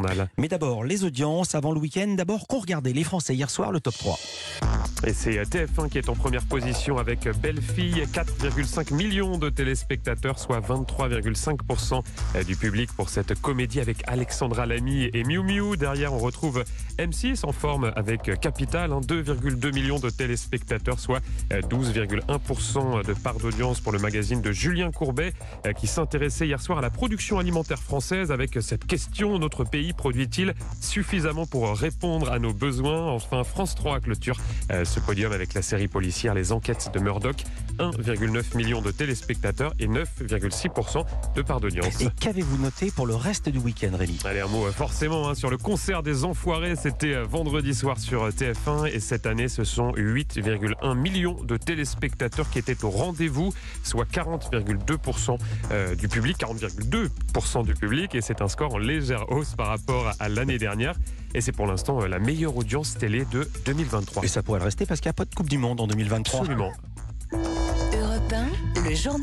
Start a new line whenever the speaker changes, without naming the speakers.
journal.
Mais d'abord, les audiences avant le week-end. D'abord, qu'on regardait les Français hier soir, le top 3.
Et c'est TF1 qui est en première position avec Belle Fille, 4,5 millions de téléspectateurs, soit 23,5% du public pour cette comédie avec Alexandra Lamy et Miu Miu. Derrière, on retrouve M6 en forme avec Capital, 2,2 millions de téléspectateurs, soit 12,1% de part d'audience pour le magazine de Julien Courbet qui s'intéressait hier soir à la production alimentaire française avec cette question notre pays produit-il suffisamment pour répondre à nos besoins Enfin, France 3 clôture ce podium avec la série policière Les Enquêtes de Murdoch. 1,9 million de téléspectateurs et 9,6% de part d'audience.
Et qu'avez-vous noté pour le reste du week-end, Rémi?
Allez, un mot euh, forcément hein, sur le concert des Enfoirés. C'était euh, vendredi soir sur euh, TF1 et cette année, ce sont 8,1 millions de téléspectateurs qui étaient au rendez-vous, soit 40,2% du public, 40,2% du public et c'est un score en légère hausse par rapport à l'année dernière. Et c'est pour l'instant la meilleure audience télé de 2023.
Et ça pourrait le rester parce qu'il n'y a pas de Coupe du Monde en 2023.
Absolument.
Europe 1, le.